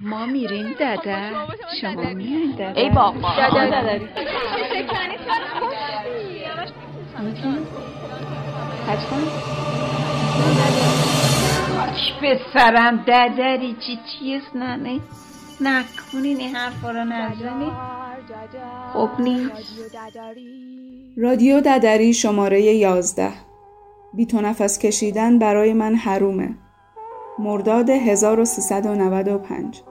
ما میریم دادر شما میرین دادر ای بابا دادر به سرم دادری چی چیز ننه نکنین این حرفا رو نزنی خب نیست رادیو ددری شماره یازده. بی تو نفس کشیدن برای من حرومه. مرداد 1395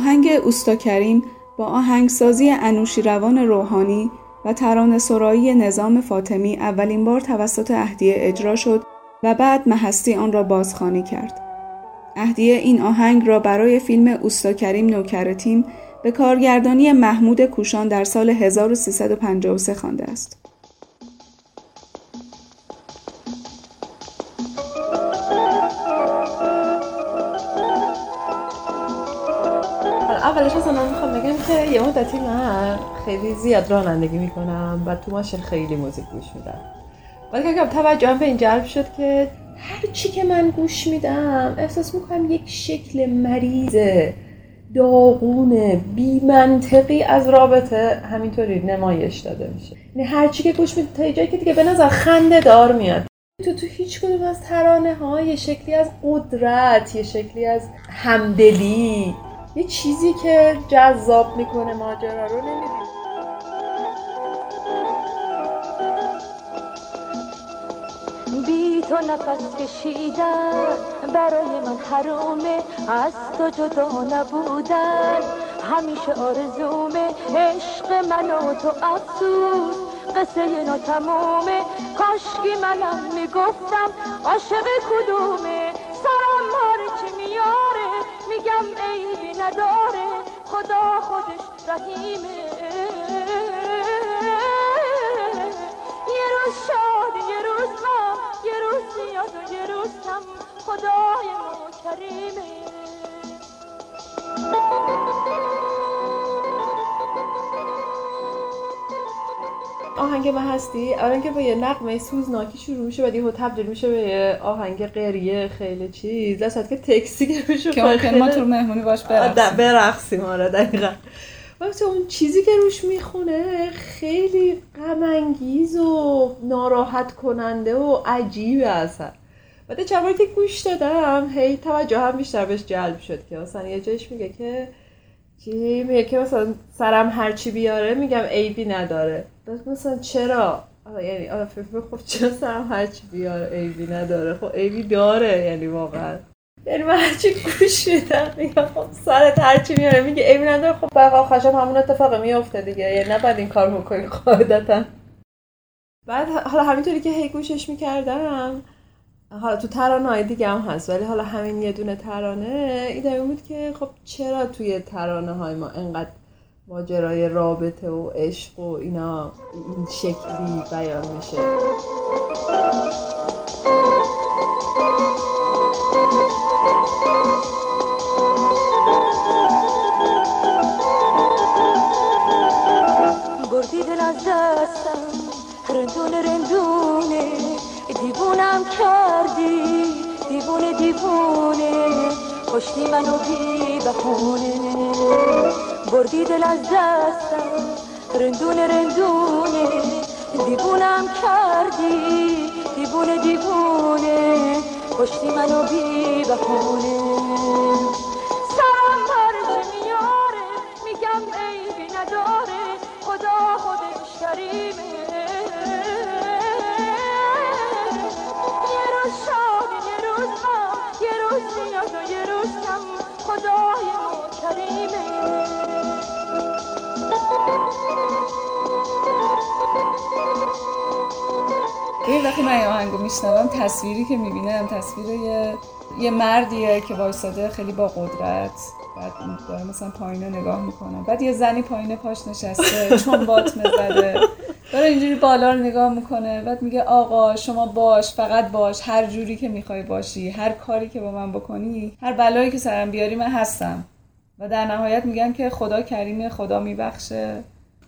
آهنگ اوستا کریم با آهنگسازی انوشیروان روحانی و ترانه سرایی نظام فاطمی اولین بار توسط اهدیه اجرا شد و بعد محستی آن را بازخوانی کرد. اهدیه این آهنگ را برای فیلم اوستا کریم نوکر تیم به کارگردانی محمود کوشان در سال 1353 خوانده است. خیلی زیاد رانندگی می‌کنم و تو ماشین خیلی موزیک گوش میدم. ولی که توجهم به این جلب شد که هر چی که من گوش میدم احساس می‌کنم یک شکل مریض داغون بی منطقی از رابطه همینطوری نمایش داده میشه. یعنی هر چی که گوش میدم تا جایی که دیگه به نظر خنده دار میاد. تو تو هیچ کدوم از ترانه ها یه شکلی از قدرت یه شکلی از همدلی یه چیزی که جذاب می‌کنه ماجرا رو نمی‌بینی تو نفس کشیدن. برای من حرومه از تو جدا نبودن. همیشه آرزومه عشق من و تو افسوس. قصه تمومه کاشکی منم می‌گفتم عاشق کدومه؟ سرم ماره میاره؟ میگم عیبی نداره. خدا خودش رحیمه. آهنگ من هستی اولا که با یه نقمه سوزناکی شروع میشه بعد یهو تبدیل میشه به یه آهنگ قریه خیلی چیز. در که تکسی که که ممکن ما تو مهمونی باش برقصیم. برقصیم آره دقیقا. وقتی اون چیزی که روش می‌خونه خیلی غمانگیز و ناراحت کننده و عجیبه اصلا. بعد چند که گوش دادم هی توجه هم بیشتر بهش جلب شد که مثلا یه جایش میگه که چی؟ میگه که مثلا سرم هرچی بیاره میگم عیبی نداره. مثلا چرا؟ یعنی آره فکر خب چرا سرم هرچی بیاره عیبی نداره؟ خب عیبی داره یعنی واقعا. یعنی من هرچی گوش میدم میگم خب سرت هرچی میاره میگه عیبی نداره خب بقا خشم همون اتفاق میفته دیگه. یعنی نباید این کار بکنی قاعدتا. بعد حالا همینطوری که هی گوشش می‌کردم حالا تو ترانه های دیگه هم هست ولی حالا همین یه دونه ترانه ایده بود که خب چرا توی ترانه های ما انقدر ماجرای رابطه و عشق و اینا این شکلی بیان میشه. بردی دل از دستم رندونه رندونه دیوونم کردی دیوونه دیوونه. کشتی منو بی بخونه بردی دل از دستم رندونه رندونه. دیوونم کردی دیوونه دیوونه. کشتی منو بی بخونه سرم هر میاره؟ میگم عیبی نداره. خدا خودش کریمه. وقتی من آهنگو میشنوم تصویری که می‌بینم تصویر یه, یه مردیه که وایساده خیلی با قدرت. بعد داره مثلا پایینه نگاه می‌کنه بعد یه زنی پایینه پاش نشسته چون بات زده داره اینجوری بالا رو نگاه می‌کنه. بعد میگه آقا شما باش فقط باش. هر جوری که می‌خوای باشی هر کاری که با من بکنی هر بلایی که سرم بیاری من هستم. و در نهایت میگن که خدا کریمه خدا میبخشه.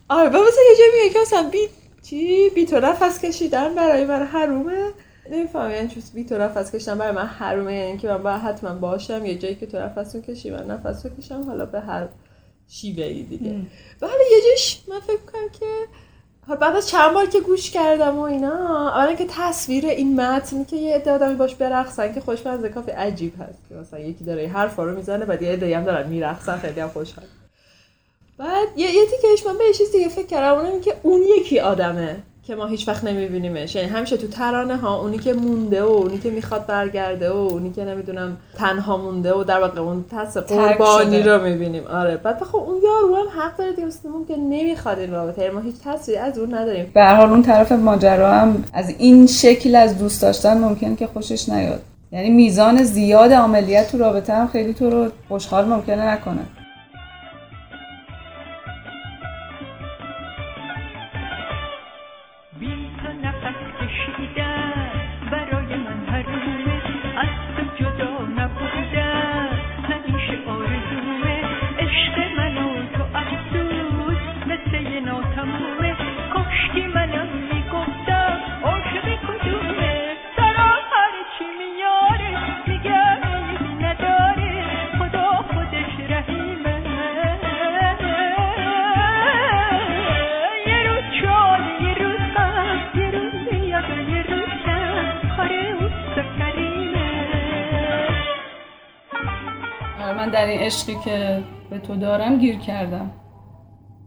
آره مثلا یه جایی میگه که مثلا بی چی؟ بی تو نفس کشیدن برای من حرومه؟ نمیفهم یعنی چون بی تو نفس کشیدن برای من حرومه؟ یعنی که من باید حتما باشم یه جایی که تو نفس کشی من نفس کشم حالا به هر شیوه ای دیگه. و حالا یه جاش من فکر کنم که حالا بعد از چند بار که گوش کردم و اینا اولا که تصویر این متن که یه عده آدمی باش برقصن که خوشمزه کافی عجیب هست. که مثلا یکی داره حرفا رو می‌زنه بعد یه عده هم دارن میرقصن خیلی هم خوشحال. بعد یه یه تیکش من به چیز دیگه فکر کردم اونم که اون یکی آدمه که ما هیچ وقت نمیبینیمش. یعنی همیشه تو ترانه ها اونی که مونده و اونی که می‌خواد برگرده و اونی که نمی‌دونم تنها مونده و در واقع اون تس قربانی. رو می‌بینیم. آره. بعد خب اون یارو هم حق داره دیگه که نمی‌خواد این رابطه. یعنی ما هیچ تصویری از اون نداریم. به هر حال اون طرف ماجرا هم از این شکل از دوست داشتن ممکن که خوشش نیاد. یعنی میزان زیاد عملیات تو رابطه هم خیلی تو رو خوشحال ممکنه نکنه. من در این عشقی که به تو دارم گیر کردم.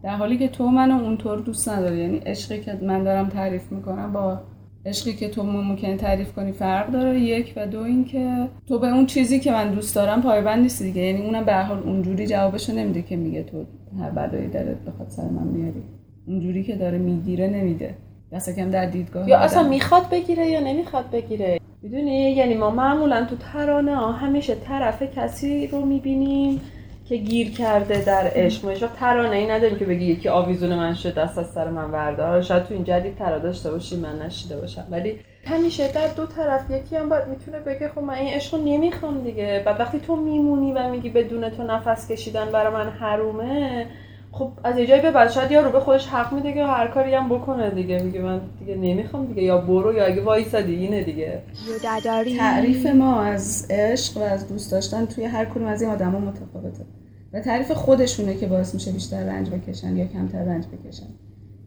در حالی که تو منو اونطور دوست نداری یعنی عشقی که من دارم تعریف می‌کنم با عشقی که تو ممکنه تعریف کنی فرق داره. یک و دو اینکه تو به اون چیزی که من دوست دارم پایبند نیستی دیگه. یعنی اونم به حال اونجوری جوابشو نمیده که میگه تو هر بلایی داره بخواد سر من میاری اونجوری که داره می‌گیره نمیده. دست کم در دیدگاه یا آدم. اصلا می‌خواد بگیره یا نمی‌خواد بگیره؟ می‌دونی؟ یعنی ما معمولا تو ترانه ها همیشه طرف کسی رو می‌بینیم که گیر کرده در عشق. ما وقت ترانه ای نداریم که بگی یکی آویزون من شد دست از سر من بردار. شاید تو این جدید ترا داشته باشی من نشیده باشم. ولی همیشه در دو طرف یکی هم باید می‌تونه بگه خب من این عشق رو نمی‌خوام دیگه. بعد وقتی تو میمونی و میگی بدون تو نفس کشیدن برای من حرومه خب از یه جایی به بعد شاید یارو به خودش حق میده که هر کاری هم بکنه دیگه. میگه من دیگه نمی‌خوام دیگه. یا برو یا اگه وایسادی اینه دیگه. تعریف ما از عشق و از دوست داشتن توی هر کدوم از این آدما متفاوته. و تعریف خودشونه که باعث میشه بیشتر رنج بکشن یا کمتر رنج بکشن.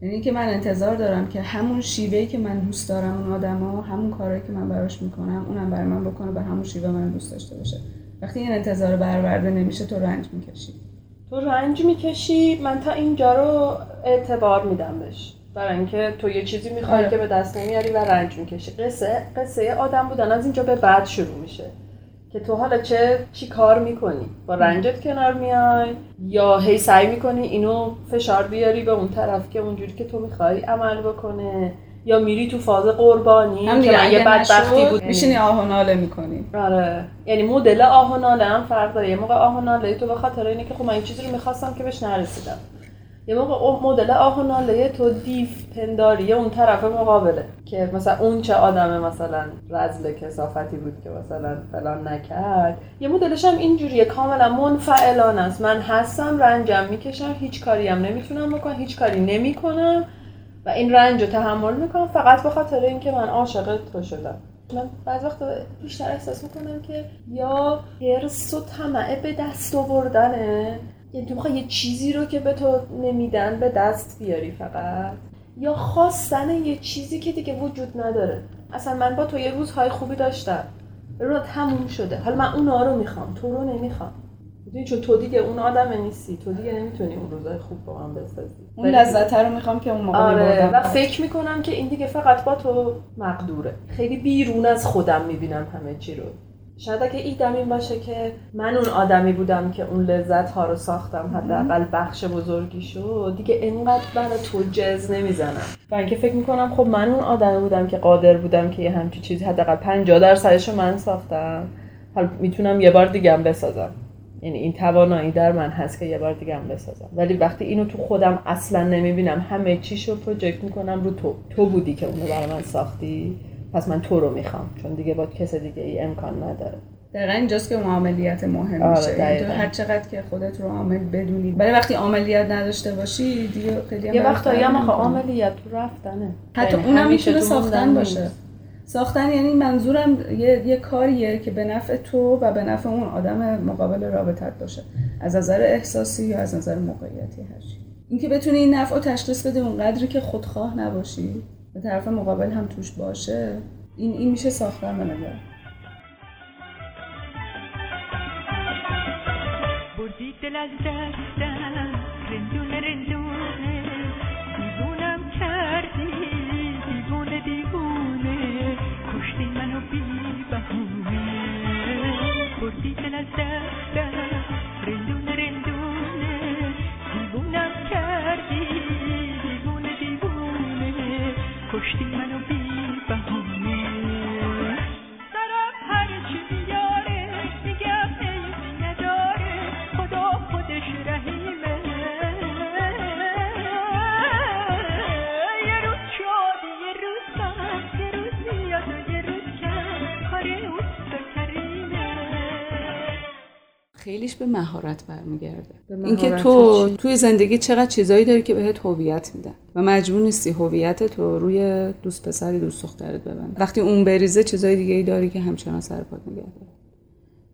یعنی اینکه من انتظار دارم که همون شیوهی که من دوست دارم اون آدما همون کارهایی که من براش می‌کنم اونم برای من بکنه به همون شیوه من دوست داشته باشه. وقتی این انتظار برآورده نمیشه تو رنج می‌کشی. تو رنج می‌کشی من تا اینجا رو اعتبار میدم بهش. برای اینکه تو یه چیزی می‌خوای آره. که به دست نمیاری و رنج می‌کشی. قصه قصه آدم بودن از اینجا به بعد شروع میشه. که تو حالا چه چی کار می‌کنی؟ با رنجت کنار میای؟ یا هی سعی می‌کنی اینو فشار بیاری به اون طرف که اونجوری که تو می‌خوای عمل بکنه؟ یا میری تو فاز قربانی؟ هم که دیگه یه اگه بدبختی بود میشینی آه و ناله می‌کنی. آره. یعنی مدل آه و ناله هم فرق داره. یه موقع آه و ناله تو به خاطر اینه که خب من این چیزی رو می‌خواستم که بهش نرسیدم. یه موقع اون مدل آه و ناله تو دیو پنداری اون طرف مقابله. که مثلا اون چه آدم مثلا رزل کسافتی بود که مثلا فلان نکرد. یه مدلش هم اینجوریه. کاملا منفعلان است. من هستم رنجم می‌کشم هیچ کاری هم نمی‌تونم بکنم هیچ کاری نمی‌کنم. و این رنج رو تحمل می‌کنم فقط به خاطر اینکه من عاشق تو شدم. من بعض وقت بیشتر احساس می‌کنم که یا حرص و طمعه به دست آوردنه. یعنی تو می‌خوای یه چیزی رو که به تو نمیدن به دست بیاری فقط. یا خواستن یه چیزی که دیگه وجود نداره. اصلا من با تو یه روزهای خوبی داشتم. رو تموم شده. حالا من اونا رو می‌خوام تو رو نمی‌خوام. می‌دونی؟ چون تو دیگه اون آدم نیستی. تو دیگه نمی‌تونی اون روزای خوب با من بسازی. اون لذت رو می‌خوام که اون موقع آره. و فکر می‌کنم که این دیگه فقط با تو مقدوره. خیلی بیرون از خودم می‌بینم همه چی رو. شاید اگه ایدم این باشه که من اون آدمی بودم که اون لذت ها رو ساختم حداقل بخش بزرگی شد دیگه اینقدر برای تو جز نمی‌زنم. و اینکه فکر می‌کنم خب من اون آدمی بودم که قادر بودم که یه همچی چیزی حداقل 50 درصدش رو من ساختم. حالا می‌تونم یه بار دیگه هم بسازم. یعنی این توانایی در من هست که یه بار دیگه هم بسازم. ولی وقتی اینو تو خودم اصلا نمی‌بینم همه چیشو پروژکت می‌کنم رو تو. تو بودی که اونو برای من ساختی. پس من تو رو می‌خوام چون دیگه با کس دیگه ای امکان نداره. دقیقا اینجاست که معاملیت مهم آره، میشه. هر چقدر که خودت رو عامل بدونی. ولی وقتی عملیات نداشته باشی دیگه خیلی یه هم آخه نمی‌کنه. عملیات تو رفتنه. حتی یعنی اونم می‌تونه ساختن باشه. ساختن یعنی منظورم یه, یه کاریه که به نفع تو و به نفع اون آدم مقابل رابطت باشه. از نظر احساسی یا از نظر موقعیتی هر چی. اینکه بتونی این نفع رو تشخیص بده اونقدری که خودخواه نباشی به طرف مقابل هم توش باشه این این میشه ساختن به نظر. بردی دل از خیلیش به مهارت برمیگرده. اینکه تو؟ توی زندگی چقدر چیزایی داری که بهت هویت میدن و مجبور نیستی هویت تو روی دوست پسری دوست دخترت ببند وقتی اون بریزه چیزای دیگه ای داری که همچنان سر پات داره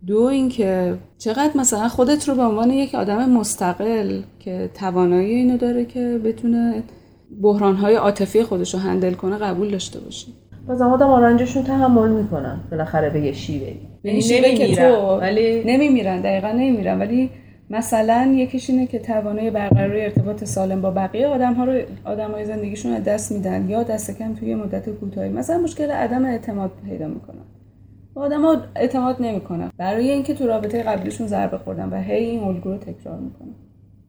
دو اینکه چقدر مثلا خودت رو به عنوان یک آدم مستقل که توانایی اینو داره که بتونه بحرانهای عاطفی خودش رو هندل کنه قبول داشته باشی. بازم آدم آرنجشون تحمل می‌کنن. بالاخره به یه شیوه. به این شیوه که تو ولی نمیمیرن دقیقا نمیمیرن. ولی مثلا یکیش اینه که توانایی برقراری ارتباط سالم با بقیه آدم ها رو آدم های زندگیشون از دست میدن یا دست کم توی مدت کوتاهی. مثلا مشکل عدم اعتماد پیدا می‌کنن. و آدم ها اعتماد نمی‌کنن. برای اینکه تو رابطه قبلیشون ضربه خوردن و هی این الگو رو تکرار می‌کنن.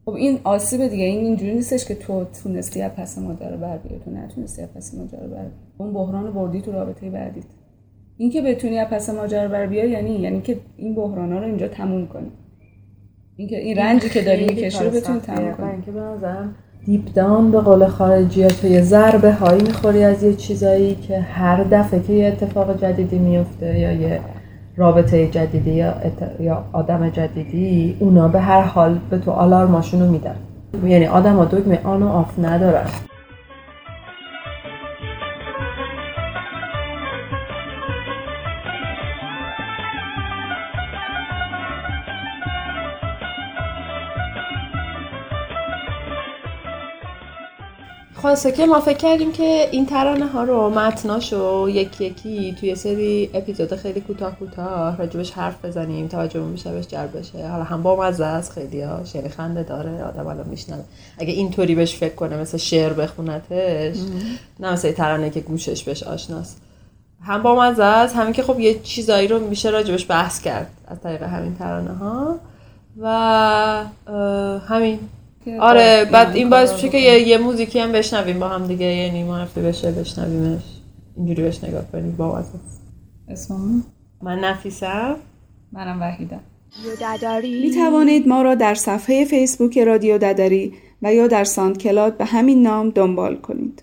خب این آسیب دیگه این اینجوری نیستش که تو تونستی از پس ماجرا بر بیای تو نتونستی از پس ماجرا بر بیای. اون بحران رو بردی تو رابطه بعدیت اینکه بتونی از پس ماجرا بر بیای یعنی یعنی که این بحرانا رو اینجا تموم کنی اینکه این رنجی که داری می‌کشی رو بتونی. تموم کنی اینکه به نظرم دیپ داون به قول خارجی ها تو یه ضربه هایی می‌خوری از یه چیزایی که هر دفعه که یه اتفاق جدیدی میفته یا یه رابطه جدیدی یا, ات- یا آدم جدیدی اونا به هر حال به تو آلارماشونو میدن. یعنی آدم ها دکمه آن و آف ندارن. خلاصه که ما فکر کردیم که این ترانه ها رو متناشو یکی یکی توی سری اپیزود خیلی کوتاه کوتاه راجبش حرف بزنیم توجهمون بیشتر بهش جلب بشه. حالا هم با مزه است خیلی ها شعر خنده داره آدم الان میشنوه. اگه اینطوری بهش فکر کنه مثل شعر بخونتش نه مثل ترانه که گوشش بهش آشناست. هم با مزه است همین که خب یه چیزایی رو میشه راجبش بحث کرد از طریق همین ترانه ها. و همین. آره بعد این باعث میشه که. یه, یه موزیکی هم بشنویم با هم دیگه یعنی معرفی بشه بشنویمش. اینجوری بهش نگاه کنیم با واسه. اسمم؟ من نفیسم. منم وحیدم. می توانید ما را در صفحه فیسبوک رادیو ددری و یا در ساند کلاد به همین نام دنبال کنید.